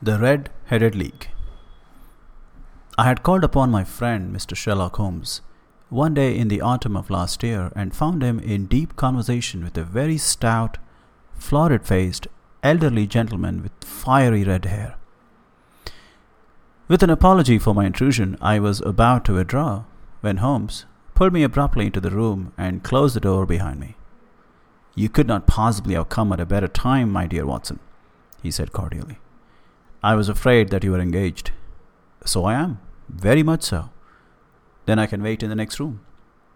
The Red Headed League. I had called upon my friend Mr. Sherlock Holmes one day in the autumn of last year and found him in deep conversation with a very stout, florid faced, elderly gentleman with fiery red hair. With an apology for my intrusion, I was about to withdraw when Holmes pulled me abruptly into the room and closed the door behind me. You could not possibly have come at a better time, my dear Watson, he said cordially. I was afraid that you were engaged. So I am, very much so. Then I can wait in the next room.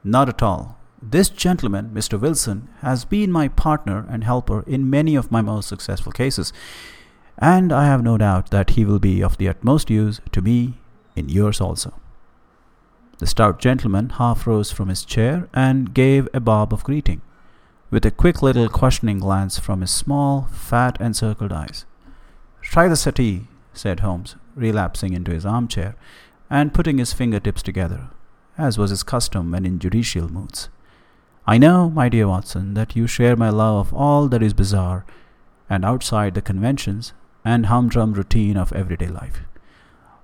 Not at all. This gentleman, Mr. Wilson, has been my partner and helper in many of my most successful cases, and I have no doubt that he will be of the utmost use to me in yours also. The stout gentleman half rose from his chair and gave a bob of greeting, with a quick little questioning glance from his small, fat, encircled eyes. Try the settee, said Holmes, relapsing into his armchair and putting his fingertips together, as was his custom when in judicial moods. I know, my dear Watson, that you share my love of all that is bizarre and outside the conventions and humdrum routine of everyday life.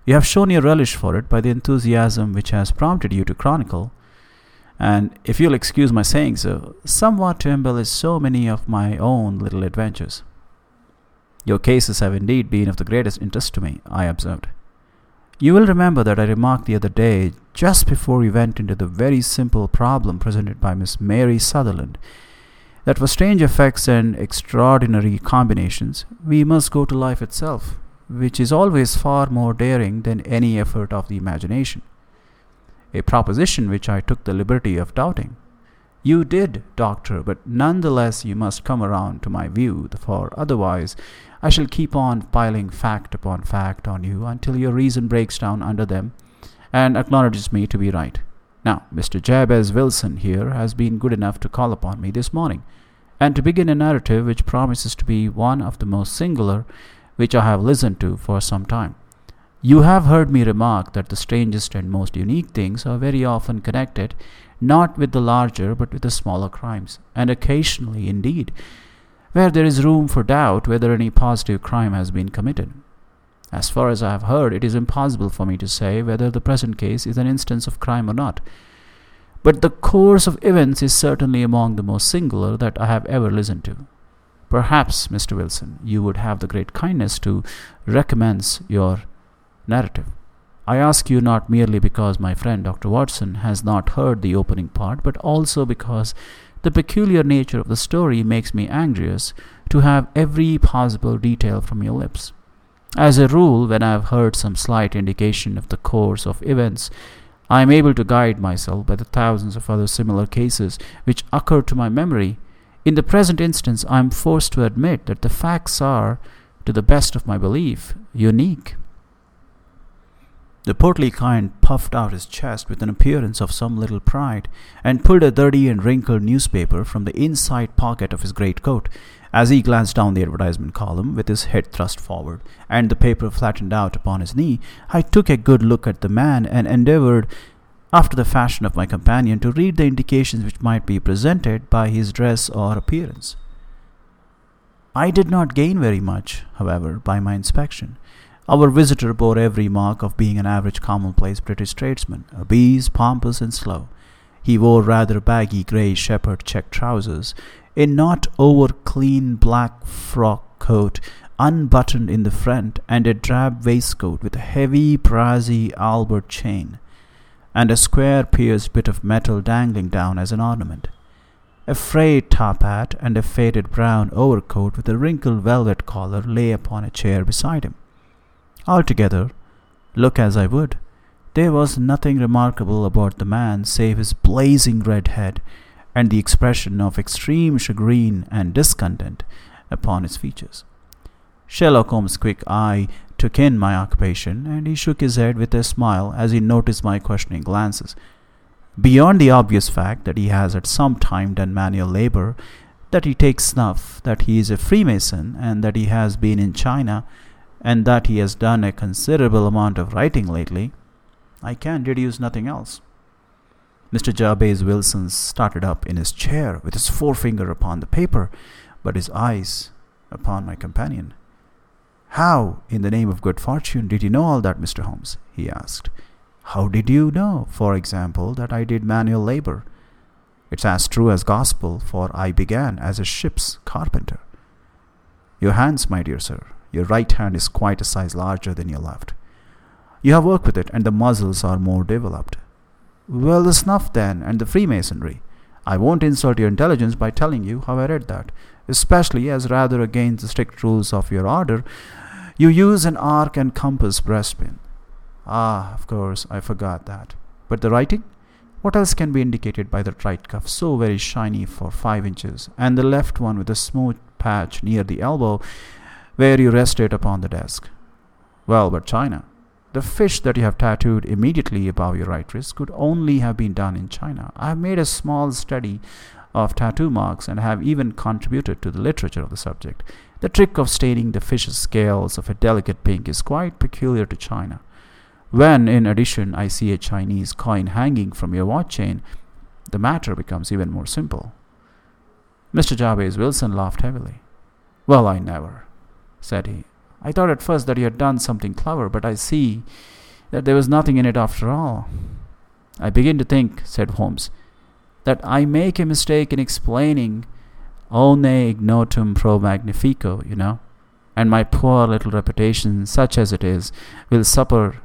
You have shown your relish for it by the enthusiasm which has prompted you to chronicle, and if you'll excuse my saying so, somewhat to embellish so many of my own little adventures. Your cases have indeed been of the greatest interest to me, I observed. You will remember that I remarked the other day, just before we went into the very simple problem presented by Miss Mary Sutherland, that for strange effects and extraordinary combinations, we must go to life itself, which is always far more daring than any effort of the imagination. A proposition which I took the liberty of doubting. You did, doctor, but none the less you must come around to my view, for otherwise I shall keep on piling fact upon fact on you until your reason breaks down under them and acknowledges me to be right. Now, Mr. Jabez Wilson here has been good enough to call upon me this morning, and to begin a narrative which promises to be one of the most singular which I have listened to for some time. You have heard me remark that the strangest and most unique things are very often connected not with the larger but with the smaller crimes, and occasionally, indeed, where there is room for doubt whether any positive crime has been committed. As far as I have heard, it is impossible for me to say whether the present case is an instance of crime or not. But the course of events is certainly among the most singular that I have ever listened to. Perhaps, Mr. Wilson, you would have the great kindness to recommence your narrative. I ask you not merely because my friend Dr. Watson has not heard the opening part, but also because the peculiar nature of the story makes me anxious to have every possible detail from your lips. As a rule, when I have heard some slight indication of the course of events, I am able to guide myself by the thousands of other similar cases which occur to my memory. In the present instance, I am forced to admit that the facts are, to the best of my belief, unique. The portly kind puffed out his chest with an appearance of some little pride, and pulled a dirty and wrinkled newspaper from the inside pocket of his great coat. As he glanced down the advertisement column with his head thrust forward and the paper flattened out upon his knee, I took a good look at the man and endeavored, after the fashion of my companion, to read the indications which might be presented by his dress or appearance. I did not gain very much, however, by my inspection. Our visitor bore every mark of being an average commonplace British tradesman, obese, pompous, and slow. He wore rather baggy grey shepherd check trousers, a not over clean black frock coat unbuttoned in the front, and a drab waistcoat with a heavy brassy Albert chain, and a square pierced bit of metal dangling down as an ornament. A frayed top hat and a faded brown overcoat with a wrinkled velvet collar lay upon a chair beside him. Altogether, look as I would, there was nothing remarkable about the man save his blazing red head and the expression of extreme chagrin and discontent upon his features. Sherlock Holmes' quick eye took in my occupation, and he shook his head with a smile as he noticed my questioning glances. Beyond the obvious fact that he has at some time done manual labor, that he takes snuff, that he is a Freemason, and that he has been in China, and that he has done a considerable amount of writing lately, I can deduce nothing else. Mr. Jabez Wilson started up in his chair with his forefinger upon the paper, but his eyes upon my companion. How, in the name of good fortune, did you know all that, Mr. Holmes? he asked. How did you know, for example, that I did manual labor? It's as true as gospel, for I began as a ship's carpenter. Your hands, my dear sir, your right hand is quite a size larger than your left. You have worked with it, and the muscles are more developed. Well, the snuff, then, and the Freemasonry. I won't insult your intelligence by telling you how I read that, especially as rather against the strict rules of your order, you use an arc and compass breastpin. Ah, of course, I forgot that. But the writing? What else can be indicated by the right cuff, so very shiny for five inches, and the left one with a smooth patch near the elbow where you rest it upon the desk? Well, but China. The fish that you have tattooed immediately above your right wrist could only have been done in China. I have made a small study of tattoo marks and have even contributed to the literature of the subject. The trick of staining the fish's scales of a delicate pink is quite peculiar to China. When, in addition, I see a Chinese coin hanging from your watch chain, the matter becomes even more simple. Mr. Jabez Wilson laughed heavily. Well, I never, said he. I thought at first that you had done something clever, but I see that there was nothing in it after all. I begin to think, said Holmes, that I make a mistake in explaining Omne ignotum pro magnifico, you know, and my poor little reputation, such as it is, will suffer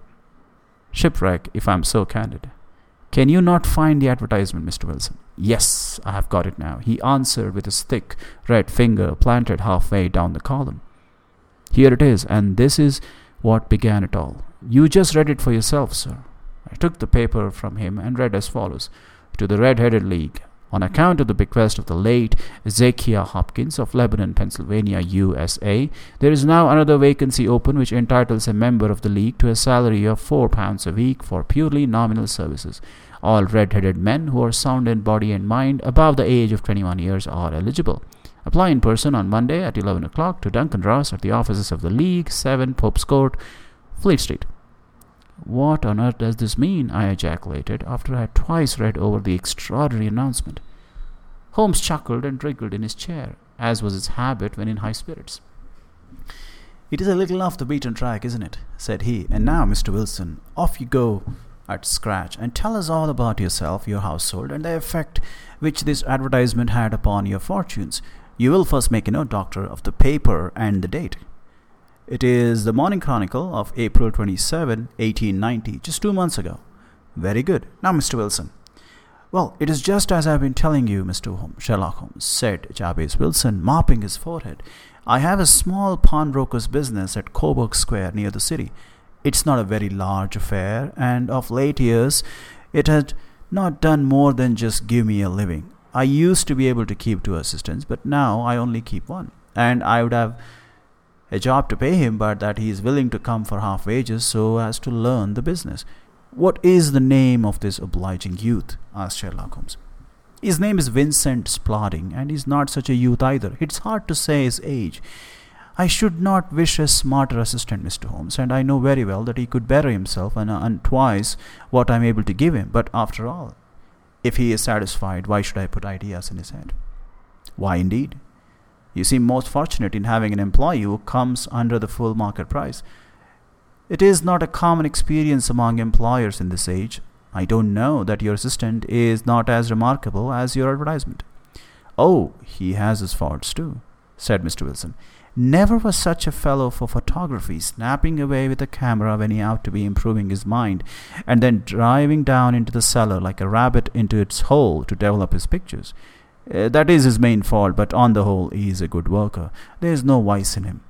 shipwreck if I'm so candid. Can you not find the advertisement, Mr. Wilson? Yes, I have got it now, he answered with his thick red finger planted halfway down the column. Here it is, and this is what began it all. You just read it for yourself, sir. I took the paper from him and read as follows To the Red Headed League. On account of the bequest of the late Ezekiah Hopkins of Lebanon, Pennsylvania, USA, there is now another vacancy open which entitles a member of the League to a salary of four pounds a week for purely nominal services. All red headed men who are sound in body and mind above the age of 21 years are eligible. Apply in person on Monday at 11 o'clock to Duncan Ross at the offices of the League, 7 Pope's Court, Fleet Street. What on earth does this mean? I ejaculated after I had twice read over the extraordinary announcement. Holmes chuckled and wriggled in his chair, as was his habit when in high spirits. It is a little off the beaten track, isn't it? said he. And now, Mr. Wilson, off you go at scratch and tell us all about yourself, your household, and the effect which this advertisement had upon your fortunes. You will first make a note, Doctor, of the paper and the date. It is the Morning Chronicle of April 27, 1890, just two months ago. Very good. Now, Mr. Wilson. Well, it is just as I've been telling you, Mr. Holmes, Sherlock Holmes, said Jabez Wilson, mopping his forehead. I have a small pawnbroker's business at Coburg Square near the city. It's not a very large affair, and of late years it had not done more than just give me a living. I used to be able to keep two assistants, but now I only keep one. And I would have a job to pay him, but that he is willing to come for half wages so as to learn the business. What is the name of this obliging youth? asked Sherlock Holmes. His name is Vincent Spaulding, and he's not such a youth either. It's hard to say his age. I should not wish a smarter assistant, Mr. Holmes, and I know very well that he could better himself and, uh, and twice what I'm able to give him. But after all, if he is satisfied, why should I put ideas in his head? Why indeed? You seem most fortunate in having an employee who comes under the full market price. It is not a common experience among employers in this age. I don't know that your assistant is not as remarkable as your advertisement. Oh, he has his faults too, said Mr. Wilson. Never was such a fellow for photography, snapping away with a camera when he ought to be improving his mind, and then driving down into the cellar like a rabbit into its hole to develop his pictures. Uh, that is his main fault, but on the whole, he is a good worker. There is no vice in him.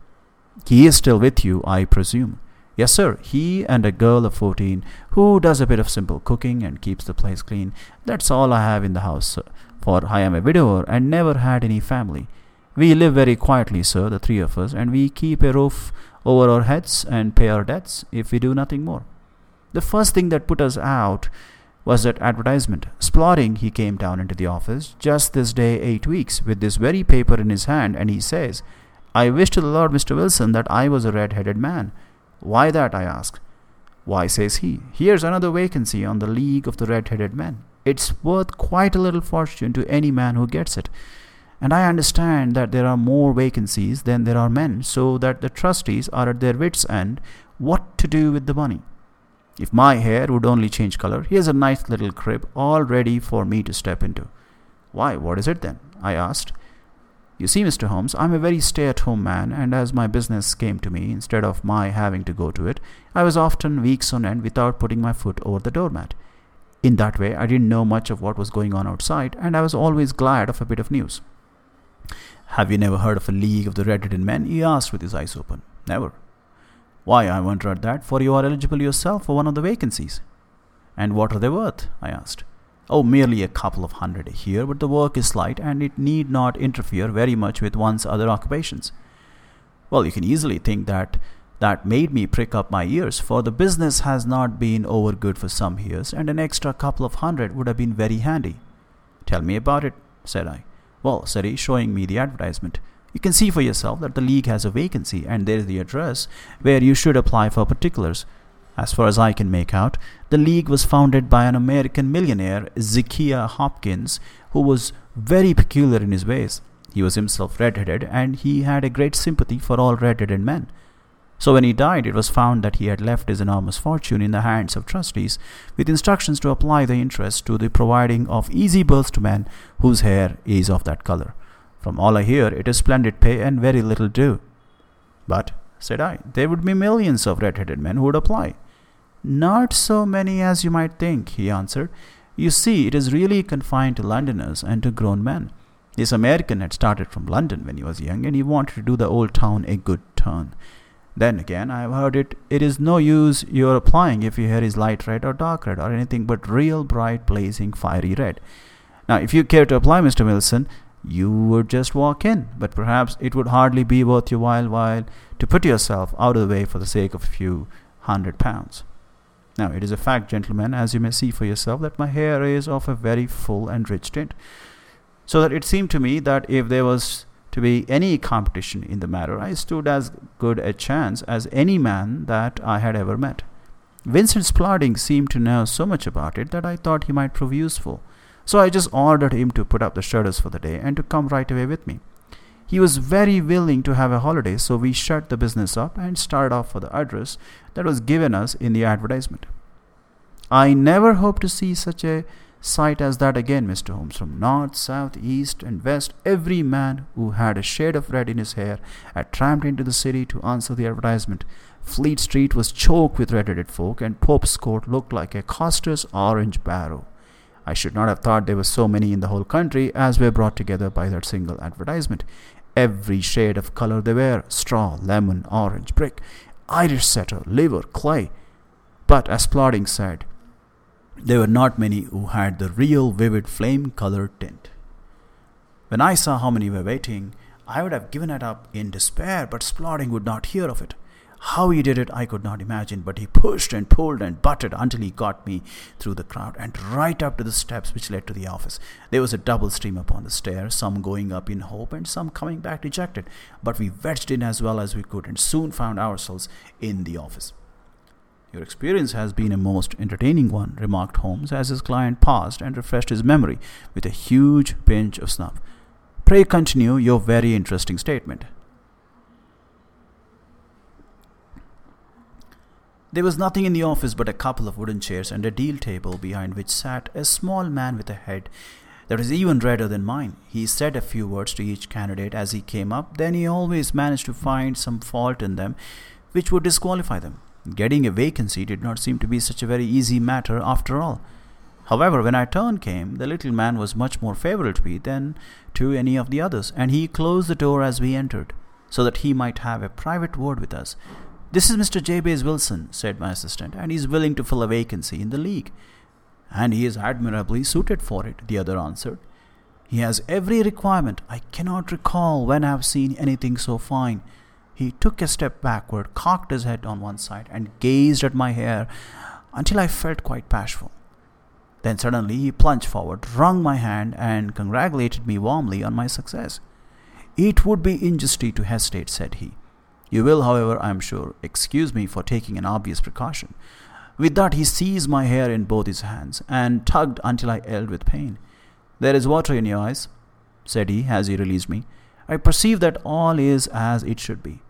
He is still with you, I presume. Yes, sir. He and a girl of fourteen who does a bit of simple cooking and keeps the place clean. That's all I have in the house, sir, for I am a widower and never had any family. We live very quietly, sir, the three of us, and we keep a roof over our heads and pay our debts if we do nothing more. The first thing that put us out was that advertisement. Spaulding, he came down into the office just this day eight weeks with this very paper in his hand, and he says, I wish to the Lord, Mr. Wilson, that I was a red headed man. Why that? I asked. Why, says he, here's another vacancy on the League of the Red Headed Men. It's worth quite a little fortune to any man who gets it. And I understand that there are more vacancies than there are men, so that the trustees are at their wits' end what to do with the money. If my hair would only change color, here's a nice little crib all ready for me to step into. Why, what is it then? I asked. You see, Mr. Holmes, I'm a very stay at home man, and as my business came to me, instead of my having to go to it, I was often weeks on end without putting my foot over the doormat. In that way, I didn't know much of what was going on outside, and I was always glad of a bit of news. Have you never heard of a League of the Red-Headed Men? he asked with his eyes open. Never. Why, I wonder at that, for you are eligible yourself for one of the vacancies. And what are they worth? I asked. Oh, merely a couple of hundred a year, but the work is light and it need not interfere very much with one's other occupations. Well, you can easily think that that made me prick up my ears, for the business has not been over good for some years, and an extra couple of hundred would have been very handy. Tell me about it, said I. Well, he, showing me the advertisement. You can see for yourself that the league has a vacancy, and there is the address where you should apply for particulars. As far as I can make out, the league was founded by an American millionaire, Zacchaeus Hopkins, who was very peculiar in his ways. He was himself red-headed, and he had a great sympathy for all red-headed men. So when he died, it was found that he had left his enormous fortune in the hands of trustees, with instructions to apply the interest to the providing of easy berths to men whose hair is of that color. From all I hear, it is splendid pay and very little due. But, said I, there would be millions of red-headed men who would apply. Not so many as you might think, he answered. You see, it is really confined to Londoners and to grown men. This American had started from London when he was young, and he wanted to do the old town a good turn. Then again, I have heard it, it is no use your applying if your hair is light red or dark red or anything but real bright, blazing, fiery red. Now, if you care to apply, Mr. Wilson, you would just walk in, but perhaps it would hardly be worth your while, while to put yourself out of the way for the sake of a few hundred pounds. Now, it is a fact, gentlemen, as you may see for yourself, that my hair is of a very full and rich tint. So that it seemed to me that if there was to be any competition in the matter, I stood as good a chance as any man that I had ever met. Vincent Spaulding seemed to know so much about it that I thought he might prove useful. So I just ordered him to put up the shutters for the day and to come right away with me. He was very willing to have a holiday, so we shut the business up and started off for the address that was given us in the advertisement. I never hope to see such a sight as that again, Mr. Holmes. From north, south, east, and west, every man who had a shade of red in his hair had tramped into the city to answer the advertisement. Fleet Street was choked with red-headed folk, and Pope's Court looked like a coster's orange barrow. I should not have thought there were so many in the whole country as were brought together by that single advertisement. Every shade of color they wear straw, lemon, orange, brick, Irish setter, liver, clay. But as Spaulding said, there were not many who had the real vivid flame colored tint. When I saw how many were waiting, I would have given it up in despair, but Spaulding would not hear of it. How he did it, I could not imagine, but he pushed and pulled and butted until he got me through the crowd and right up to the steps which led to the office. There was a double stream upon the stairs, some going up in hope and some coming back dejected, but we wedged in as well as we could and soon found ourselves in the office. Your experience has been a most entertaining one, remarked Holmes as his client paused and refreshed his memory with a huge pinch of snuff. Pray continue your very interesting statement. There was nothing in the office but a couple of wooden chairs and a deal table behind which sat a small man with a head that was even redder than mine. He said a few words to each candidate as he came up, then he always managed to find some fault in them which would disqualify them. Getting a vacancy did not seem to be such a very easy matter after all. However, when our turn came, the little man was much more favorable to me than to any of the others, and he closed the door as we entered, so that he might have a private word with us. This is Mr. Jabez Wilson, said my assistant, and he is willing to fill a vacancy in the league. And he is admirably suited for it, the other answered. He has every requirement. I cannot recall when I have seen anything so fine. He took a step backward, cocked his head on one side, and gazed at my hair until I felt quite bashful. Then suddenly he plunged forward, wrung my hand, and congratulated me warmly on my success. It would be injustice to hesitate, said he. You will, however, I am sure, excuse me for taking an obvious precaution. With that, he seized my hair in both his hands and tugged until I yelled with pain. There is water in your eyes. said he as he released me. I perceive that all is as it should be.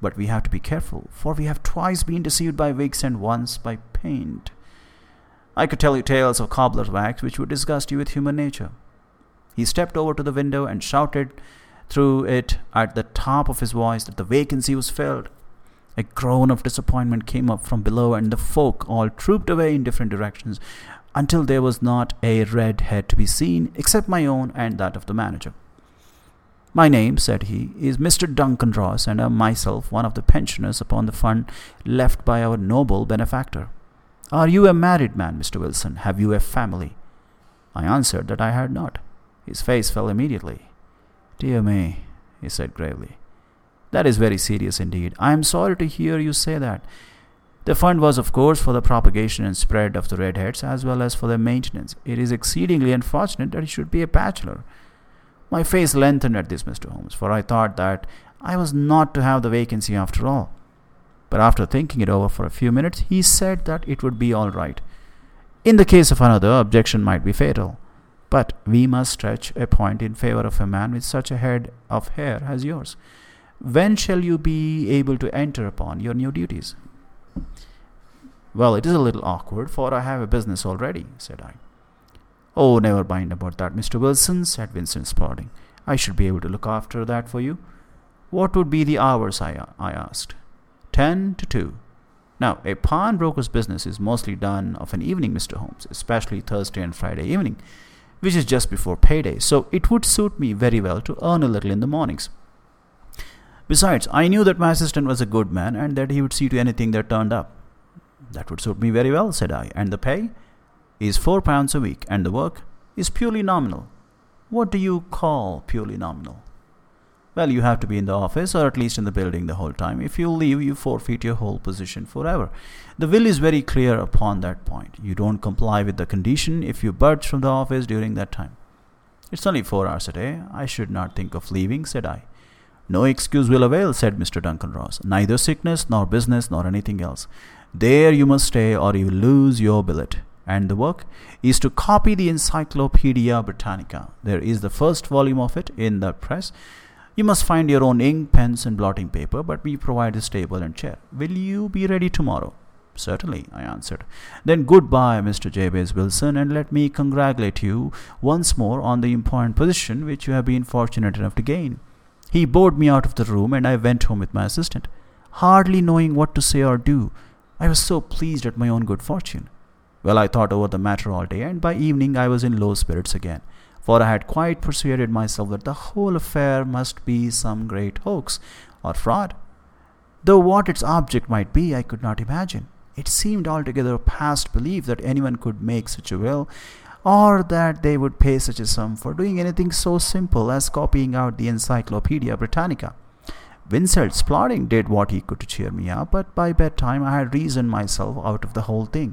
But we have to be careful, for we have twice been deceived by wigs and once by paint. I could tell you tales of cobbler's wax which would disgust you with human nature. He stepped over to the window and shouted through it at the top of his voice that the vacancy was filled. A groan of disappointment came up from below, and the folk all trooped away in different directions until there was not a red head to be seen except my own and that of the manager. My name, said he, is Mr. Duncan Ross, and I am myself one of the pensioners upon the fund left by our noble benefactor. Are you a married man, Mr. Wilson? Have you a family? I answered that I had not. His face fell immediately. Dear me, he said gravely. That is very serious indeed. I am sorry to hear you say that. The fund was, of course, for the propagation and spread of the redheads as well as for their maintenance. It is exceedingly unfortunate that he should be a bachelor. My face lengthened at this, Mr. Holmes, for I thought that I was not to have the vacancy after all. But after thinking it over for a few minutes, he said that it would be all right. In the case of another, objection might be fatal. But we must stretch a point in favor of a man with such a head of hair as yours. When shall you be able to enter upon your new duties? Well, it is a little awkward, for I have a business already, said I. Oh, never mind about that, Mr. Wilson, said Vincent Spaulding. I should be able to look after that for you. What would be the hours? I, I asked. Ten to two. Now, a pawnbroker's business is mostly done of an evening, Mr. Holmes, especially Thursday and Friday evening, which is just before payday, so it would suit me very well to earn a little in the mornings. Besides, I knew that my assistant was a good man and that he would see to anything that turned up. That would suit me very well, said I. And the pay? Is four pounds a week, and the work is purely nominal. What do you call purely nominal? Well, you have to be in the office or at least in the building the whole time. If you leave, you forfeit your whole position forever. The will is very clear upon that point. You don't comply with the condition if you budge from the office during that time. It's only four hours a day. I should not think of leaving, said I. No excuse will avail, said Mr. Duncan Ross. Neither sickness, nor business, nor anything else. There you must stay, or you lose your billet. And the work is to copy the Encyclopedia Britannica. There is the first volume of it in the press. You must find your own ink, pens, and blotting paper, but we provide a table and chair. Will you be ready tomorrow? Certainly, I answered. Then goodbye, Mr. Jabez Wilson, and let me congratulate you once more on the important position which you have been fortunate enough to gain. He bowed me out of the room, and I went home with my assistant, hardly knowing what to say or do. I was so pleased at my own good fortune. Well, I thought over the matter all day, and by evening I was in low spirits again, for I had quite persuaded myself that the whole affair must be some great hoax or fraud. Though what its object might be, I could not imagine. It seemed altogether past belief that anyone could make such a will, or that they would pay such a sum for doing anything so simple as copying out the Encyclopedia Britannica. Vincent Spaulding did what he could to cheer me up, but by bedtime I had reasoned myself out of the whole thing.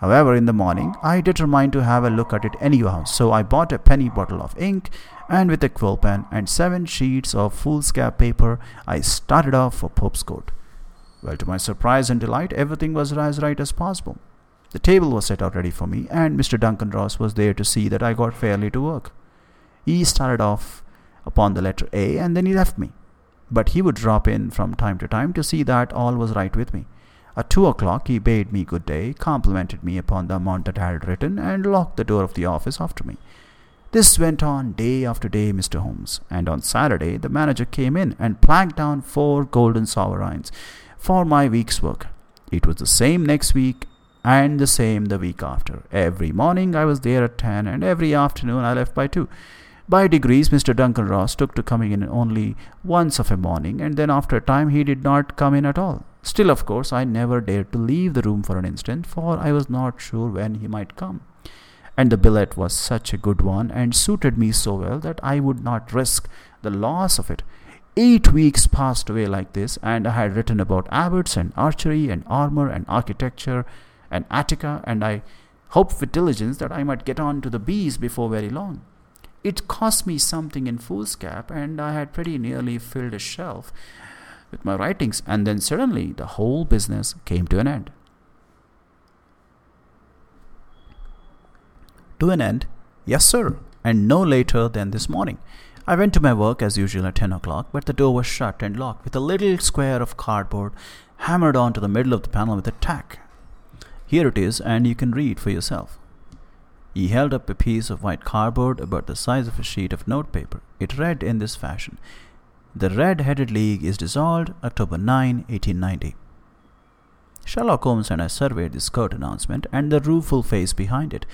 However, in the morning I determined to have a look at it anyhow, so I bought a penny bottle of ink, and with a quill pen and seven sheets of foolscap paper, I started off for Pope's Court. Well, to my surprise and delight, everything was as right as possible. The table was set out ready for me, and Mr. Duncan Ross was there to see that I got fairly to work. He started off upon the letter A, and then he left me. But he would drop in from time to time to see that all was right with me. At two o'clock he bade me good day, complimented me upon the amount that I had written, and locked the door of the office after me. This went on day after day, Mr. Holmes, and on Saturday the manager came in and planked down four golden sovereigns for my week's work. It was the same next week and the same the week after. Every morning I was there at 10, and every afternoon I left by 2. By degrees, Mr. Duncan Ross took to coming in only once of a morning, and then after a time he did not come in at all. Still, of course, I never dared to leave the room for an instant, for I was not sure when he might come. And the billet was such a good one and suited me so well that I would not risk the loss of it. Eight weeks passed away like this, and I had written about abbots and archery and armor and architecture and Attica, and I hoped with diligence that I might get on to the B's before very long. It cost me something in foolscap, and I had pretty nearly filled a shelf with my writings, and then suddenly the whole business came to an end. To an end? Yes, sir. and no later than this morning. I went to my work as usual at 10 o'clock, but the door was shut and locked with a little square of cardboard hammered onto the middle of the panel with a tack. Here it is, and you can read for yourself. He held up a piece of white cardboard about the size of a sheet of notepaper. It read in this fashion The Red Headed League is dissolved October 9, 1890. Sherlock Holmes and I surveyed this curt announcement and the rueful face behind it,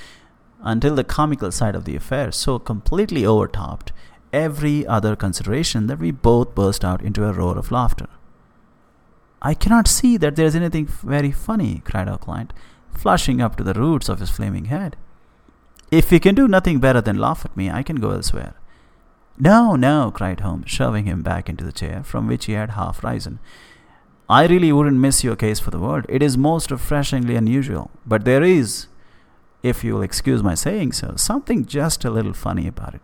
until the comical side of the affair so completely overtopped every other consideration that we both burst out into a roar of laughter. I cannot see that there is anything very funny, cried our client, flushing up to the roots of his flaming head. If you can do nothing better than laugh at me, I can go elsewhere. No, no, cried Holmes, shoving him back into the chair from which he had half risen. I really wouldn't miss your case for the world. It is most refreshingly unusual. But there is, if you'll excuse my saying so, something just a little funny about it.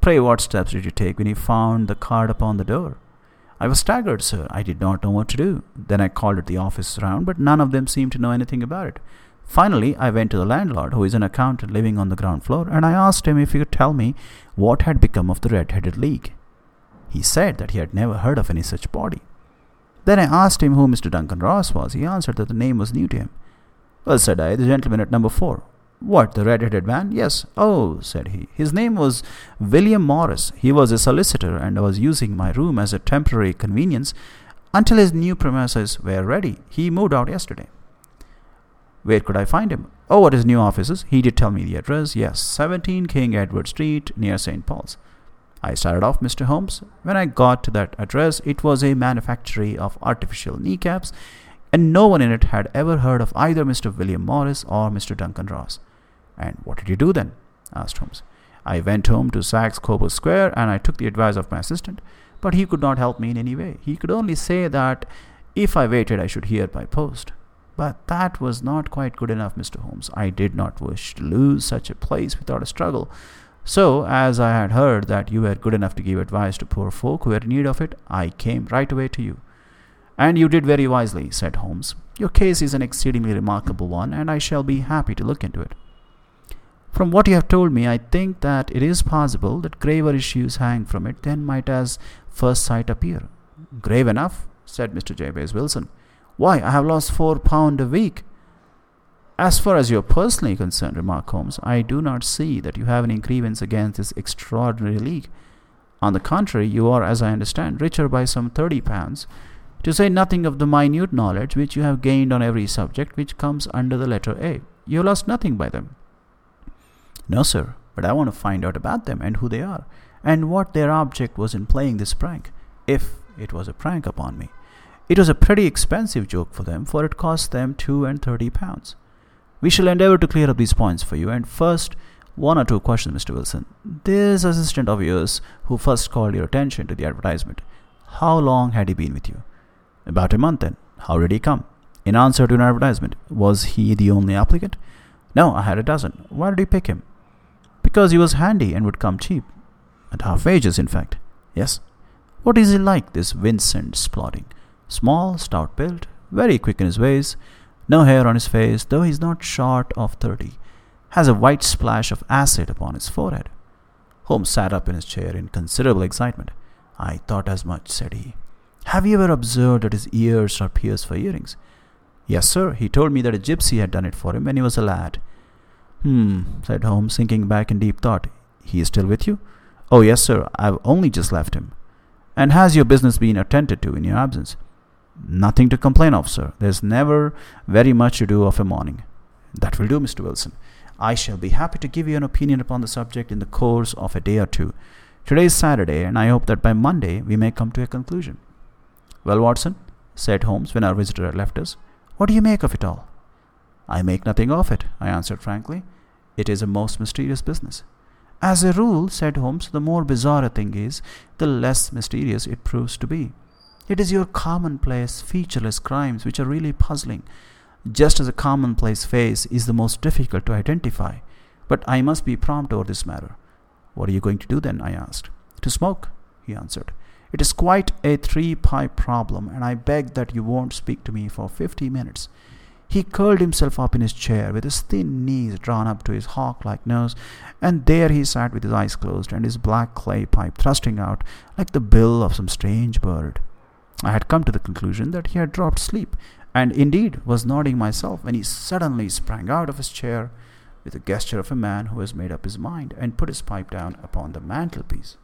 Pray, what steps did you take when you found the card upon the door? I was staggered, sir. I did not know what to do. Then I called at the office round, but none of them seemed to know anything about it. Finally, I went to the landlord, who is an accountant living on the ground floor, and I asked him if he could tell me what had become of the Red Headed League. He said that he had never heard of any such body. Then I asked him who Mr. Duncan Ross was. He answered that the name was new to him. Well, said I, the gentleman at number four. What, the red headed man? Yes. Oh, said he. His name was William Morris. He was a solicitor and was using my room as a temporary convenience until his new premises were ready. He moved out yesterday. Where could I find him? Oh, at his new offices. He did tell me the address. Yes, 17 King Edward Street, near St. Paul's. I started off, Mr. Holmes. When I got to that address, it was a manufactory of artificial kneecaps and no one in it had ever heard of either Mr. William Morris or Mr. Duncan Ross. And what did you do then? asked Holmes. I went home to Saxe Coburg Square and I took the advice of my assistant, but he could not help me in any way. He could only say that if I waited, I should hear by post. But that was not quite good enough, Mr. Holmes. I did not wish to lose such a place without a struggle. So, as I had heard that you were good enough to give advice to poor folk who were in need of it, I came right away to you. And you did very wisely, said Holmes. Your case is an exceedingly remarkable one, and I shall be happy to look into it. From what you have told me, I think that it is possible that graver issues hang from it than might as first sight appear. Grave enough, said Mr. Jabez Wilson. Why, I have lost four pound a week. As far as you are personally concerned, remarked Holmes, I do not see that you have any grievance against this extraordinary league. On the contrary, you are, as I understand, richer by some thirty pounds to say nothing of the minute knowledge which you have gained on every subject which comes under the letter A. You lost nothing by them. No, sir, but I want to find out about them and who they are, and what their object was in playing this prank, if it was a prank upon me. It was a pretty expensive joke for them, for it cost them two and thirty pounds. We shall endeavour to clear up these points for you, and first, one or two questions, Mr. Wilson. This assistant of yours who first called your attention to the advertisement, how long had he been with you? About a month then. How did he come? In answer to an advertisement. Was he the only applicant? No, I had a dozen. Why did you pick him? Because he was handy and would come cheap. At half wages, in fact. Yes. What is he like, this Vincent Spaulding? Small, stout built, very quick in his ways, no hair on his face, though he's not short of thirty, has a white splash of acid upon his forehead. Holmes sat up in his chair in considerable excitement. I thought as much, said he. Have you ever observed that his ears are pierced for earrings? Yes, sir. He told me that a gypsy had done it for him when he was a lad. Hmm, said Holmes, sinking back in deep thought. He is still with you? Oh, yes, sir. I've only just left him. And has your business been attended to in your absence? Nothing to complain of, sir. There's never very much to do of a morning. That will do, Mr. Wilson. I shall be happy to give you an opinion upon the subject in the course of a day or two. Today is Saturday, and I hope that by Monday we may come to a conclusion. Well, Watson, said Holmes when our visitor had left us, what do you make of it all? I make nothing of it, I answered frankly. It is a most mysterious business. As a rule, said Holmes, the more bizarre a thing is, the less mysterious it proves to be. It is your commonplace, featureless crimes which are really puzzling, just as a commonplace face is the most difficult to identify. But I must be prompt over this matter. What are you going to do then? I asked. To smoke, he answered. It is quite a three pipe problem, and I beg that you won't speak to me for fifty minutes. He curled himself up in his chair with his thin knees drawn up to his hawk like nose, and there he sat with his eyes closed and his black clay pipe thrusting out like the bill of some strange bird. I had come to the conclusion that he had dropped sleep, and indeed was nodding myself when he suddenly sprang out of his chair with the gesture of a man who has made up his mind and put his pipe down upon the mantelpiece.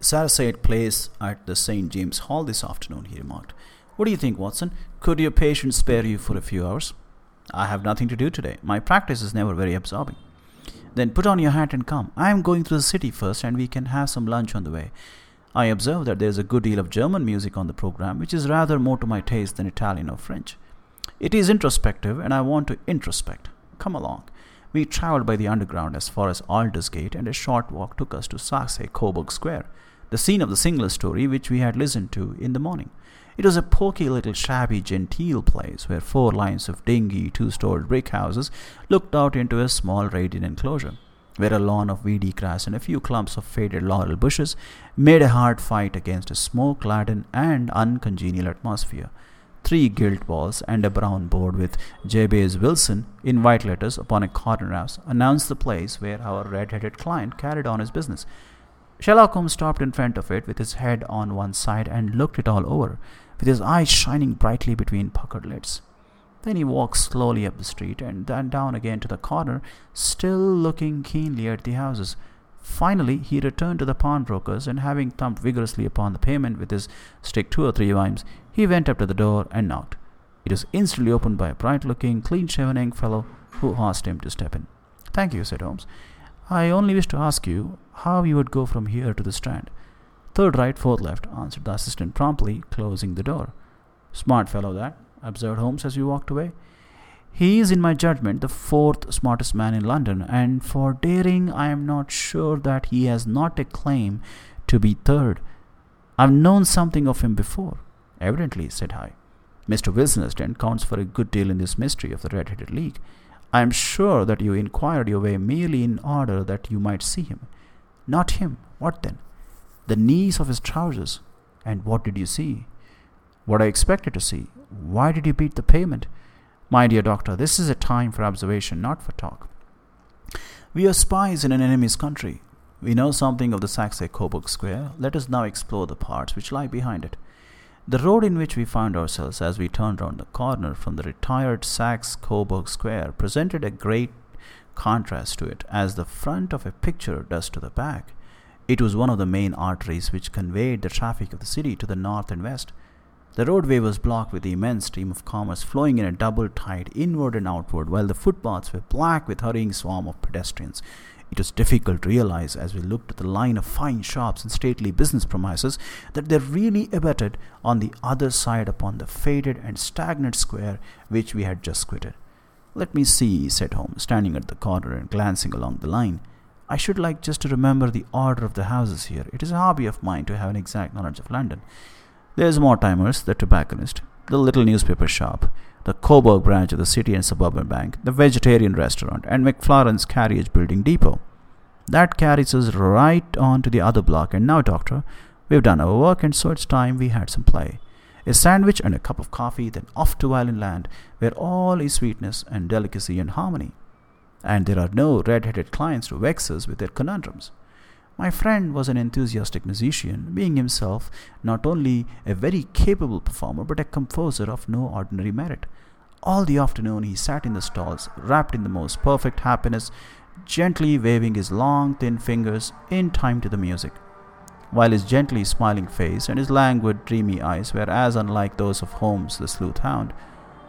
Sarasate plays at the St. James Hall this afternoon, he remarked. What do you think, Watson? Could your patient spare you for a few hours? I have nothing to do today. My practice is never very absorbing. Then put on your hat and come. I am going through the city first, and we can have some lunch on the way. I observe that there is a good deal of German music on the program, which is rather more to my taste than Italian or French. It is introspective, and I want to introspect. Come along. We travelled by the underground as far as Aldersgate, and a short walk took us to Saxe Coburg Square the scene of the single story which we had listened to in the morning. It was a poky little shabby genteel place where four lines of dingy two-storied brick houses looked out into a small radiant enclosure, where a lawn of weedy grass and a few clumps of faded laurel bushes made a hard fight against a smoke-laden and uncongenial atmosphere. Three gilt balls and a brown board with Jabez Wilson in white letters upon a corner house announced the place where our red-headed client carried on his business. Sherlock Holmes stopped in front of it with his head on one side and looked it all over, with his eyes shining brightly between puckered lids. Then he walked slowly up the street and then down again to the corner, still looking keenly at the houses. Finally, he returned to the pawnbroker's and, having thumped vigorously upon the pavement with his stick two or three times, he went up to the door and knocked. It was instantly opened by a bright looking, clean shaven young fellow who asked him to step in. Thank you, said Holmes. I only wish to ask you how you would go from here to the Strand. Third right, fourth left, answered the assistant promptly, closing the door. Smart fellow that, observed Holmes as we walked away. He is, in my judgment, the fourth smartest man in London, and for daring, I am not sure that he has not a claim to be third. I've known something of him before. Evidently, said I. Mr. Wilson's counts for a good deal in this mystery of the Red Headed League. I am sure that you inquired your way merely in order that you might see him. Not him. What then? The knees of his trousers. And what did you see? What I expected to see. Why did you beat the pavement? My dear doctor, this is a time for observation, not for talk. We are spies in an enemy's country. We know something of the Saxe Coburg Square. Let us now explore the parts which lie behind it. The road in which we found ourselves as we turned round the corner from the retired Saxe Coburg Square presented a great contrast to it, as the front of a picture does to the back. It was one of the main arteries which conveyed the traffic of the city to the north and west. The roadway was blocked with the immense stream of commerce flowing in a double tide inward and outward, while the footpaths were black with hurrying swarm of pedestrians. It was difficult to realize as we looked at the line of fine shops and stately business premises that they really abutted on the other side upon the faded and stagnant square which we had just quitted. Let me see, said Holmes, standing at the corner and glancing along the line. I should like just to remember the order of the houses here. It is a hobby of mine to have an exact knowledge of London. There's Mortimer's, the tobacconist, the little newspaper shop, the Coburg branch of the City and Suburban Bank, the vegetarian restaurant, and McFarlane's carriage building depot. That carries us right on to the other block, and now, Doctor, we've done our work, and so it's time we had some play. A sandwich and a cup of coffee, then off to violin land, where all is sweetness and delicacy and harmony. And there are no red headed clients to vex us with their conundrums. My friend was an enthusiastic musician, being himself not only a very capable performer but a composer of no ordinary merit. All the afternoon he sat in the stalls, wrapped in the most perfect happiness, gently waving his long, thin fingers in time to the music, while his gently smiling face and his languid, dreamy eyes were as unlike those of Holmes the sleuth hound.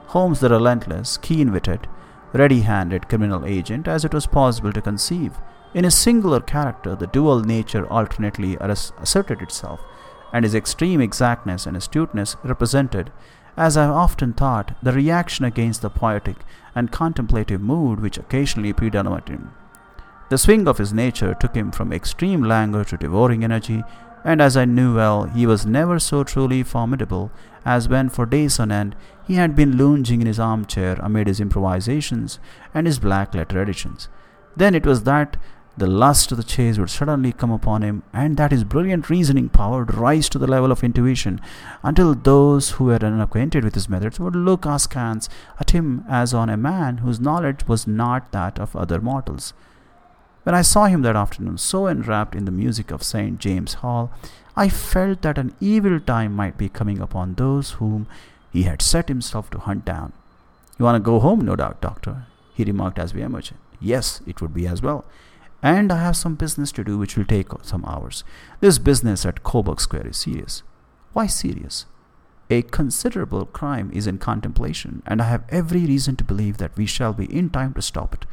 Holmes the relentless, keen witted, ready handed criminal agent as it was possible to conceive in his singular character, the dual nature alternately asserted itself, and his extreme exactness and astuteness represented, as I have often thought, the reaction against the poetic and contemplative mood which occasionally predominated him. The swing of his nature took him from extreme languor to devouring energy, and as I knew well, he was never so truly formidable as when for days on end he had been lounging in his armchair amid his improvisations and his black letter editions. Then it was that the lust of the chase would suddenly come upon him, and that his brilliant reasoning power would rise to the level of intuition, until those who were unacquainted with his methods would look askance at him as on a man whose knowledge was not that of other mortals. When I saw him that afternoon, so enwrapped in the music of St. James Hall, I felt that an evil time might be coming upon those whom he had set himself to hunt down. You want to go home, no doubt, doctor, he remarked as we emerged. Yes, it would be as well and I have some business to do which will take some hours. This business at Coburg Square is serious. Why serious? A considerable crime is in contemplation, and I have every reason to believe that we shall be in time to stop it.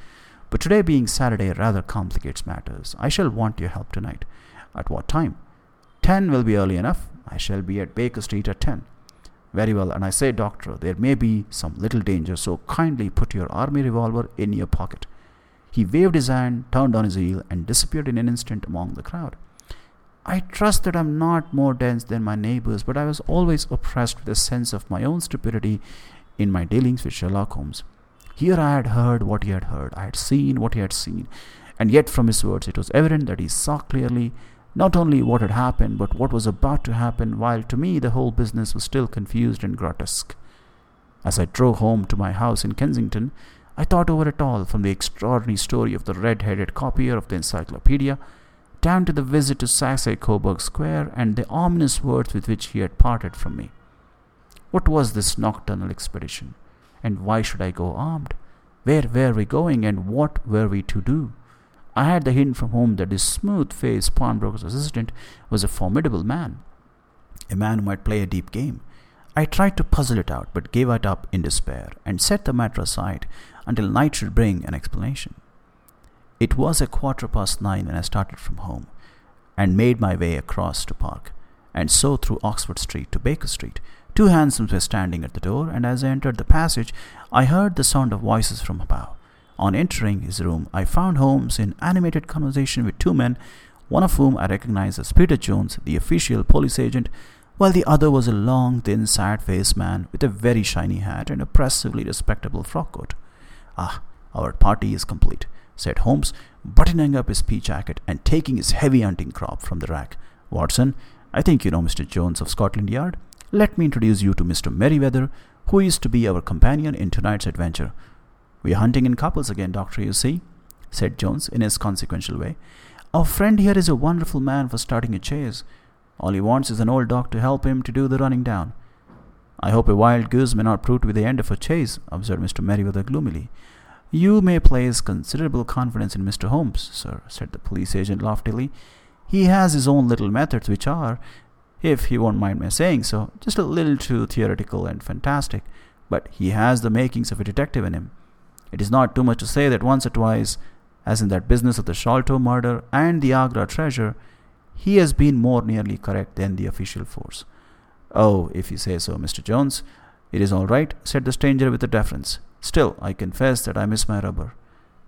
But today being Saturday rather complicates matters. I shall want your help tonight. At what time? Ten will be early enough. I shall be at Baker Street at ten. Very well, and I say, doctor, there may be some little danger, so kindly put your army revolver in your pocket. He waved his hand, turned on his heel, and disappeared in an instant among the crowd. I trust that I am not more dense than my neighbors, but I was always oppressed with a sense of my own stupidity in my dealings with Sherlock Holmes. Here I had heard what he had heard, I had seen what he had seen, and yet from his words it was evident that he saw clearly not only what had happened, but what was about to happen, while to me the whole business was still confused and grotesque. As I drove home to my house in Kensington, I thought over it all, from the extraordinary story of the red headed copier of the encyclopedia, down to the visit to Saxe Coburg Square and the ominous words with which he had parted from me. What was this nocturnal expedition? And why should I go armed? Where were we going, and what were we to do? I had the hint from home that this smooth faced pawnbroker's assistant was a formidable man, a man who might play a deep game. I tried to puzzle it out, but gave it up in despair and set the matter aside until night should bring an explanation. It was a quarter past nine when I started from home and made my way across to Park, and so through Oxford Street to Baker Street. Two hansoms were standing at the door, and as I entered the passage, I heard the sound of voices from above. On entering his room, I found Holmes in animated conversation with two men, one of whom I recognized as Peter Jones, the official police agent, while the other was a long, thin, sad faced man with a very shiny hat and oppressively respectable frock coat. Ah, our party is complete, said Holmes, buttoning up his pea jacket and taking his heavy hunting crop from the rack. Watson, I think you know Mr. Jones of Scotland Yard. Let me introduce you to Mr. Merryweather, who is to be our companion in tonight's adventure. We are hunting in couples again, Doctor, you see, said Jones in his consequential way. Our friend here is a wonderful man for starting a chase. All he wants is an old dog to help him to do the running down. I hope a wild goose may not prove to be the end of a chase, observed Mr. Merryweather gloomily. You may place considerable confidence in Mr. Holmes, sir, said the police agent loftily. He has his own little methods, which are, if he won't mind my saying so, just a little too theoretical and fantastic, but he has the makings of a detective in him. It is not too much to say that once or twice, as in that business of the Sholto murder and the Agra treasure, he has been more nearly correct than the official force. Oh, if you say so, Mr. Jones, it is all right, said the stranger with a deference. Still, I confess that I miss my rubber.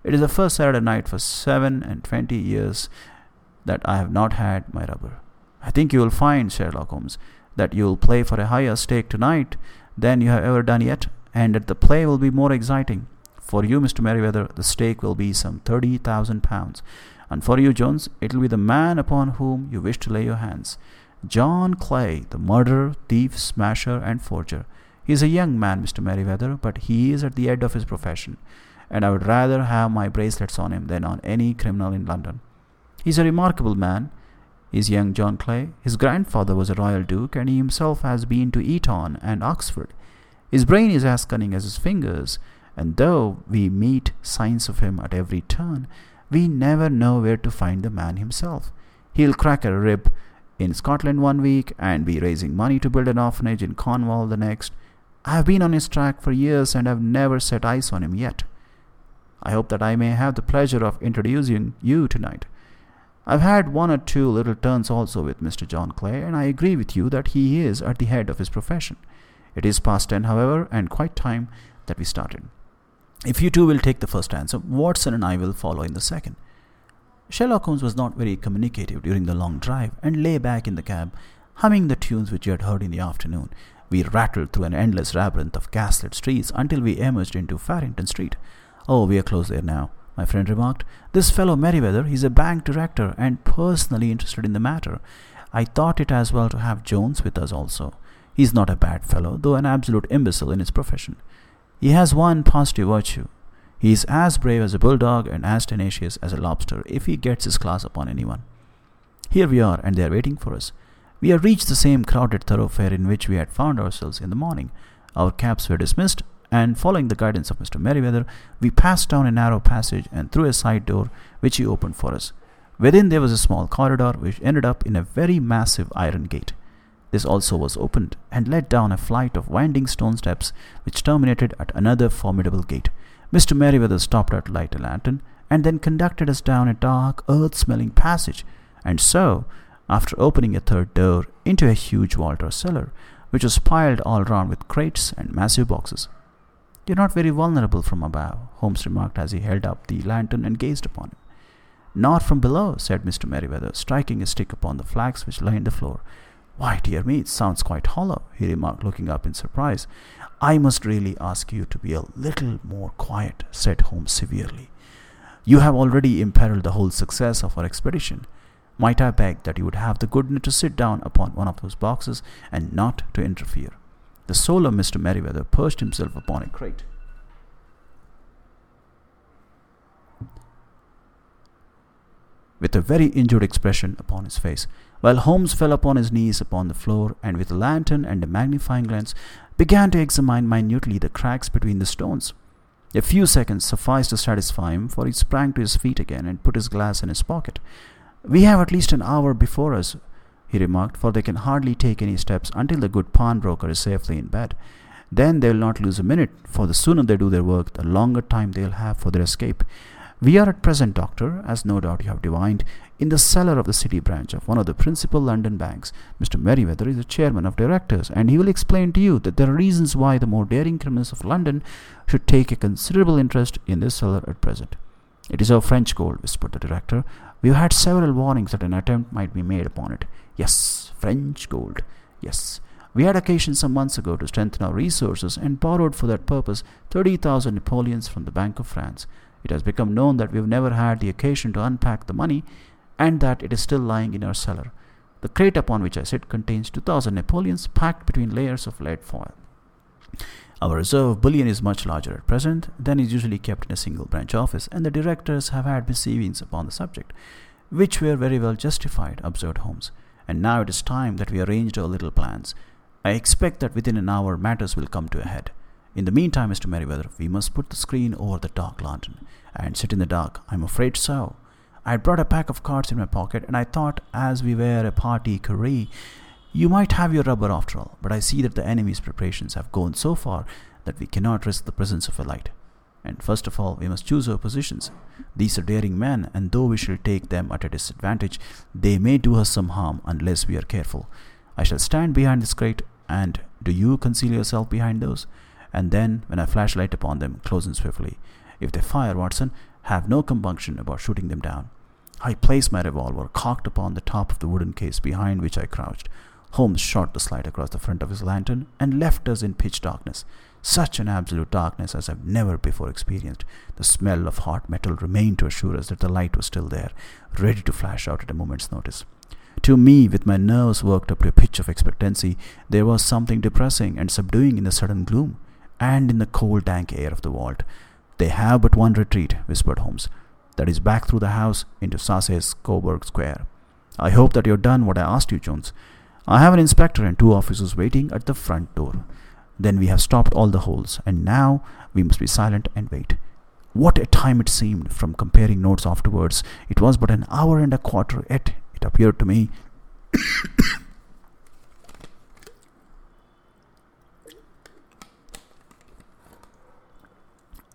It is the first Saturday night for seven and twenty years that I have not had my rubber. I think you will find, Sherlock Holmes, that you will play for a higher stake tonight than you have ever done yet, and that the play will be more exciting. For you, Mr. Merryweather, the stake will be some thirty thousand pounds, and for you, Jones, it will be the man upon whom you wish to lay your hands. John Clay, the murderer, thief, smasher, and forger. He is a young man, Mr. Merryweather, but he is at the head of his profession, and I would rather have my bracelets on him than on any criminal in London. He is a remarkable man, is young John Clay. His grandfather was a royal duke, and he himself has been to Eton and Oxford. His brain is as cunning as his fingers, and though we meet signs of him at every turn, we never know where to find the man himself. He'll crack a rib in Scotland one week and be raising money to build an orphanage in Cornwall the next. I have been on his track for years and have never set eyes on him yet. I hope that I may have the pleasure of introducing you tonight. I've had one or two little turns also with Mr. John Clay, and I agree with you that he is at the head of his profession. It is past ten, however, and quite time that we started. If you two will take the first hansom, Watson and I will follow in the second. Sherlock Holmes was not very communicative during the long drive and lay back in the cab, humming the tunes which he had heard in the afternoon. We rattled through an endless labyrinth of gaslit streets until we emerged into Farrington Street. Oh, we are close there now, my friend remarked. This fellow Merryweather, he's a bank director and personally interested in the matter. I thought it as well to have Jones with us also. He's not a bad fellow, though an absolute imbecile in his profession. He has one positive virtue. He is as brave as a bulldog and as tenacious as a lobster if he gets his claws upon anyone. Here we are, and they are waiting for us. We have reached the same crowded thoroughfare in which we had found ourselves in the morning. Our cabs were dismissed, and following the guidance of Mr. Merryweather, we passed down a narrow passage and through a side door which he opened for us. Within there was a small corridor which ended up in a very massive iron gate. This also was opened and led down a flight of winding stone steps which terminated at another formidable gate. Mr. Merryweather stopped to light a lantern and then conducted us down a dark, earth smelling passage, and so, after opening a third door, into a huge vault or cellar, which was piled all round with crates and massive boxes. You're not very vulnerable from above, Holmes remarked as he held up the lantern and gazed upon it. Not from below, said Mr. Merryweather, striking a stick upon the flags which lined the floor. Why, dear me, it sounds quite hollow, he remarked, looking up in surprise. I must really ask you to be a little more quiet, said Holmes severely. You have already imperiled the whole success of our expedition. Might I beg that you would have the goodness to sit down upon one of those boxes and not to interfere? The soul of Mr. Merryweather perched himself upon a crate. With a very injured expression upon his face, while Holmes fell upon his knees upon the floor and with a lantern and a magnifying glass began to examine minutely the cracks between the stones. A few seconds sufficed to satisfy him, for he sprang to his feet again and put his glass in his pocket. We have at least an hour before us, he remarked, for they can hardly take any steps until the good pawnbroker is safely in bed. Then they'll not lose a minute, for the sooner they do their work, the longer time they'll have for their escape. We are at present, Doctor, as no doubt you have divined, in the cellar of the city branch of one of the principal London banks. Mr. Merryweather is the chairman of directors, and he will explain to you that there are reasons why the more daring criminals of London should take a considerable interest in this cellar at present. It is our French gold, whispered the director. We have had several warnings that an attempt might be made upon it. Yes, French gold. Yes. We had occasion some months ago to strengthen our resources and borrowed for that purpose 30,000 Napoleons from the Bank of France. It has become known that we have never had the occasion to unpack the money and that it is still lying in our cellar. The crate upon which I sit contains 2,000 Napoleons packed between layers of lead foil. Our reserve of bullion is much larger at present than is usually kept in a single branch office, and the directors have had misgivings upon the subject, which were very well justified, observed Holmes. And now it is time that we arranged our little plans. I expect that within an hour matters will come to a head. In the meantime, Mr. Merryweather, we must put the screen over the dark lantern and sit in the dark. I'm afraid so. I had brought a pack of cards in my pocket, and I thought, as we were a party carré, you might have your rubber after all. But I see that the enemy's preparations have gone so far that we cannot risk the presence of a light. And first of all, we must choose our positions. These are daring men, and though we shall take them at a disadvantage, they may do us some harm unless we are careful. I shall stand behind this crate, and do you conceal yourself behind those? And then, when I flash light upon them, close in swiftly. If they fire, Watson, have no compunction about shooting them down. I placed my revolver cocked upon the top of the wooden case behind which I crouched. Holmes shot the slide across the front of his lantern and left us in pitch darkness. Such an absolute darkness as I've never before experienced. The smell of hot metal remained to assure us that the light was still there, ready to flash out at a moment's notice. To me, with my nerves worked up to a pitch of expectancy, there was something depressing and subduing in the sudden gloom, and in the cold, dank air of the vault. They have but one retreat, whispered Holmes. That is back through the house into Saxe Coburg Square. I hope that you've done what I asked you, Jones. I have an inspector and two officers waiting at the front door. Then we have stopped all the holes, and now we must be silent and wait. What a time it seemed from comparing notes afterwards. It was but an hour and a quarter, yet it appeared to me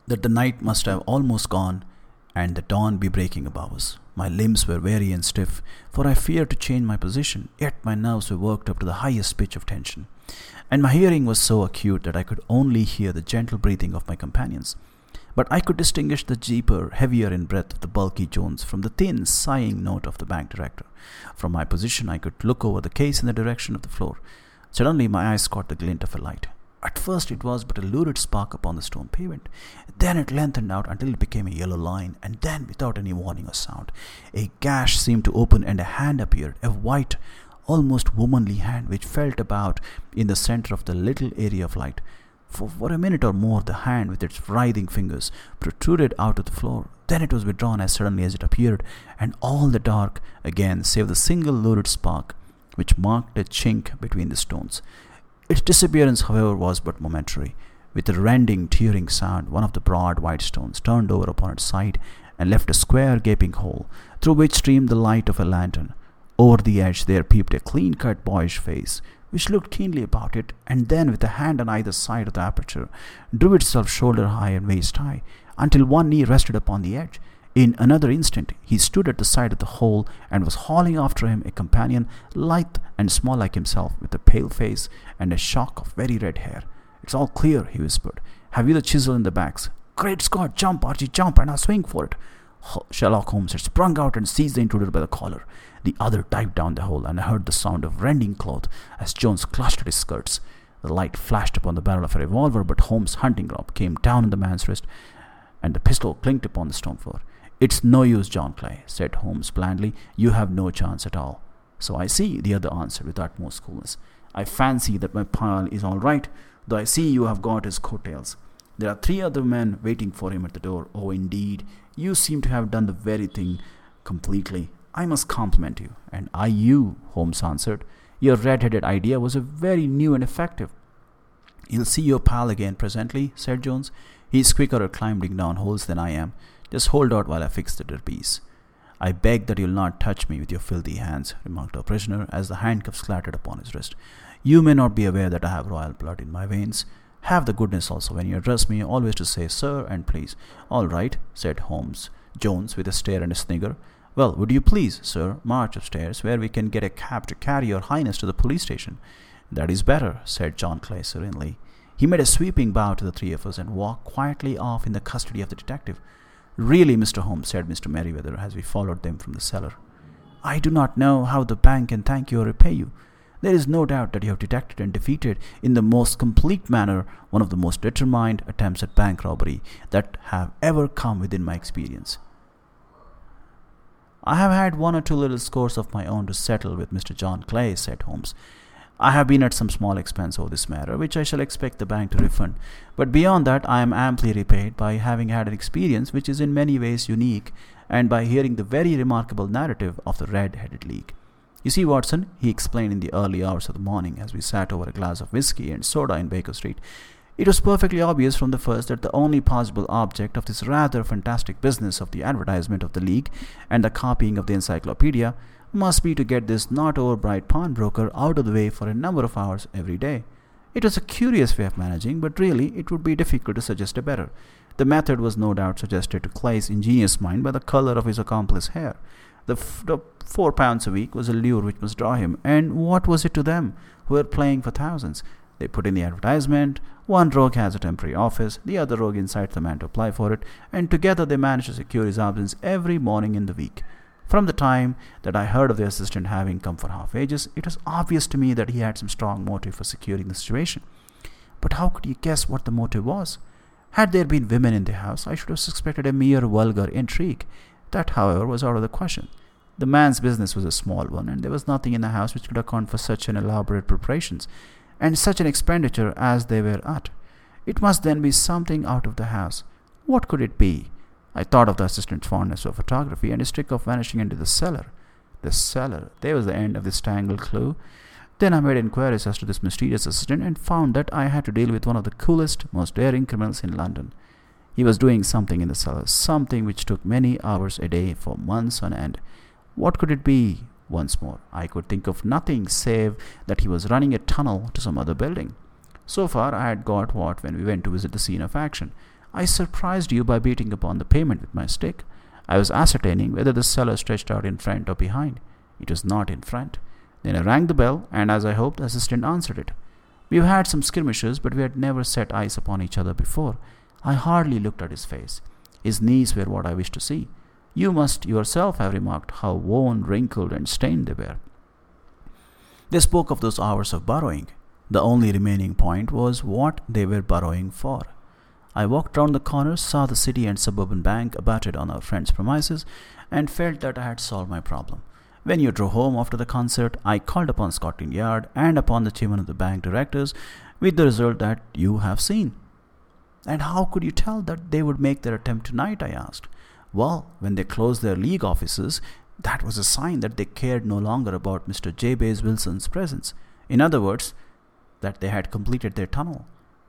that the night must have almost gone and the dawn be breaking above us. My limbs were weary and stiff, for I feared to change my position, yet my nerves were worked up to the highest pitch of tension and my hearing was so acute that I could only hear the gentle breathing of my companions. But I could distinguish the deeper, heavier in breath of the bulky Jones from the thin, sighing note of the bank director. From my position, I could look over the case in the direction of the floor. Suddenly, my eyes caught the glint of a light. At first, it was but a lurid spark upon the stone pavement. Then it lengthened out until it became a yellow line, and then, without any warning or sound, a gash seemed to open and a hand appeared, a white, almost womanly hand which felt about in the center of the little area of light. For, for a minute or more, the hand, with its writhing fingers, protruded out of the floor. Then it was withdrawn as suddenly as it appeared, and all the dark again, save the single lurid spark which marked a chink between the stones. Its disappearance, however, was but momentary. With a rending, tearing sound, one of the broad white stones turned over upon its side and left a square, gaping hole, through which streamed the light of a lantern. Over the edge there peeped a clean cut boyish face, which looked keenly about it, and then, with a hand on either side of the aperture, drew itself shoulder high and waist high, until one knee rested upon the edge. In another instant, he stood at the side of the hole and was hauling after him a companion, lithe and small like himself, with a pale face and a shock of very red hair. It's all clear, he whispered. Have you the chisel in the bags? Great Scott, jump, Archie, jump, and I'll swing for it. Sherlock Holmes had sprung out and seized the intruder by the collar. The other dived down the hole, and I heard the sound of rending cloth as Jones clutched at his skirts. The light flashed upon the barrel of a revolver, but Holmes' hunting crop came down on the man's wrist, and the pistol clinked upon the stone floor. It's no use, John Clay, said Holmes blandly. You have no chance at all. So I see, the other answered with utmost coolness. I fancy that my pal is all right, though I see you have got his coattails. There are three other men waiting for him at the door. Oh, indeed, you seem to have done the very thing completely. I must compliment you. And I you, Holmes answered. Your red-headed idea was a very new and effective. You'll see your pal again presently, said Jones. He's quicker at climbing down holes than I am. Just hold out while I fix the derbies. I beg that you'll not touch me with your filthy hands, remarked our prisoner as the handcuffs clattered upon his wrist. You may not be aware that I have royal blood in my veins. Have the goodness also, when you address me, always to say sir and please. All right, said Holmes. Jones, with a stare and a snigger. Well, would you please, sir, march upstairs, where we can get a cab to carry your highness to the police station? That is better, said John Clay serenely. He made a sweeping bow to the three of us and walked quietly off in the custody of the detective. Really, Mr. Holmes, said Mr. Merryweather as we followed them from the cellar. I do not know how the bank can thank you or repay you. There is no doubt that you have detected and defeated in the most complete manner one of the most determined attempts at bank robbery that have ever come within my experience. I have had one or two little scores of my own to settle with Mr. John Clay, said Holmes. I have been at some small expense over this matter, which I shall expect the bank to refund. But beyond that, I am amply repaid by having had an experience which is in many ways unique, and by hearing the very remarkable narrative of the Red Headed League. You see, Watson, he explained in the early hours of the morning as we sat over a glass of whisky and soda in Baker Street, it was perfectly obvious from the first that the only possible object of this rather fantastic business of the advertisement of the League and the copying of the encyclopedia must be to get this not over bright pawnbroker out of the way for a number of hours every day. It was a curious way of managing, but really it would be difficult to suggest a better. The method was no doubt suggested to Clay's ingenious mind by the color of his accomplice's hair. The, f- the four pounds a week was a lure which must draw him, and what was it to them, who were playing for thousands? They put in the advertisement. One rogue has a temporary office, the other rogue incites the man to apply for it, and together they manage to secure his absence every morning in the week. From the time that I heard of the assistant having come for half wages, it was obvious to me that he had some strong motive for securing the situation. But how could you guess what the motive was? Had there been women in the house, I should have suspected a mere vulgar intrigue. That, however, was out of the question. The man's business was a small one, and there was nothing in the house which could account for such an elaborate preparations and such an expenditure as they were at. It must then be something out of the house. What could it be? I thought of the assistant's fondness for photography and his trick of vanishing into the cellar. The cellar. There was the end of this tangled clue. Then I made inquiries as to this mysterious assistant and found that I had to deal with one of the coolest, most daring criminals in London. He was doing something in the cellar, something which took many hours a day for months on end. What could it be? Once more, I could think of nothing save that he was running a tunnel to some other building. So far, I had got what when we went to visit the scene of action. I surprised you by beating upon the pavement with my stick. I was ascertaining whether the cellar stretched out in front or behind. It was not in front. Then I rang the bell, and as I hoped, the assistant answered it. We've had some skirmishes, but we had never set eyes upon each other before. I hardly looked at his face. His knees were what I wished to see. You must yourself have remarked how worn, wrinkled, and stained they were. They spoke of those hours of borrowing. The only remaining point was what they were borrowing for. I walked round the corner, saw the City and Suburban Bank abutted on our friend's premises, and felt that I had solved my problem. When you drove home after the concert, I called upon Scotland Yard and upon the chairman of the bank directors, with the result that you have seen. And how could you tell that they would make their attempt tonight? I asked. Well, when they closed their league offices, that was a sign that they cared no longer about Mr. Jabez Wilson's presence. In other words, that they had completed their tunnel.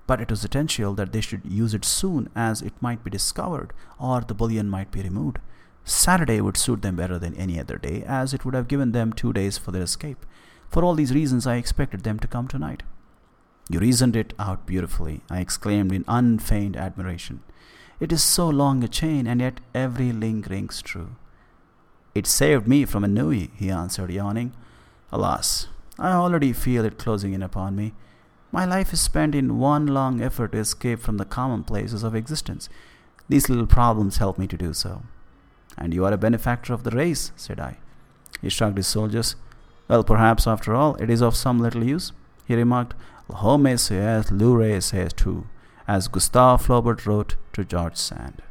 But it was essential that they should use it soon, as it might be discovered or the bullion might be removed. Saturday would suit them better than any other day, as it would have given them two days for their escape. For all these reasons, I expected them to come tonight. You reasoned it out beautifully, I exclaimed in unfeigned admiration. It is so long a chain, and yet every link rings true. It saved me from ennui, he answered, yawning. Alas, I already feel it closing in upon me. My life is spent in one long effort to escape from the commonplaces of existence. These little problems help me to do so. And you are a benefactor of the race, said I. He shrugged his shoulders. Well, perhaps after all, it is of some little use, he remarked. L'homme c'est l'oreille c'est tout, as Gustave Flaubert wrote to George Sand.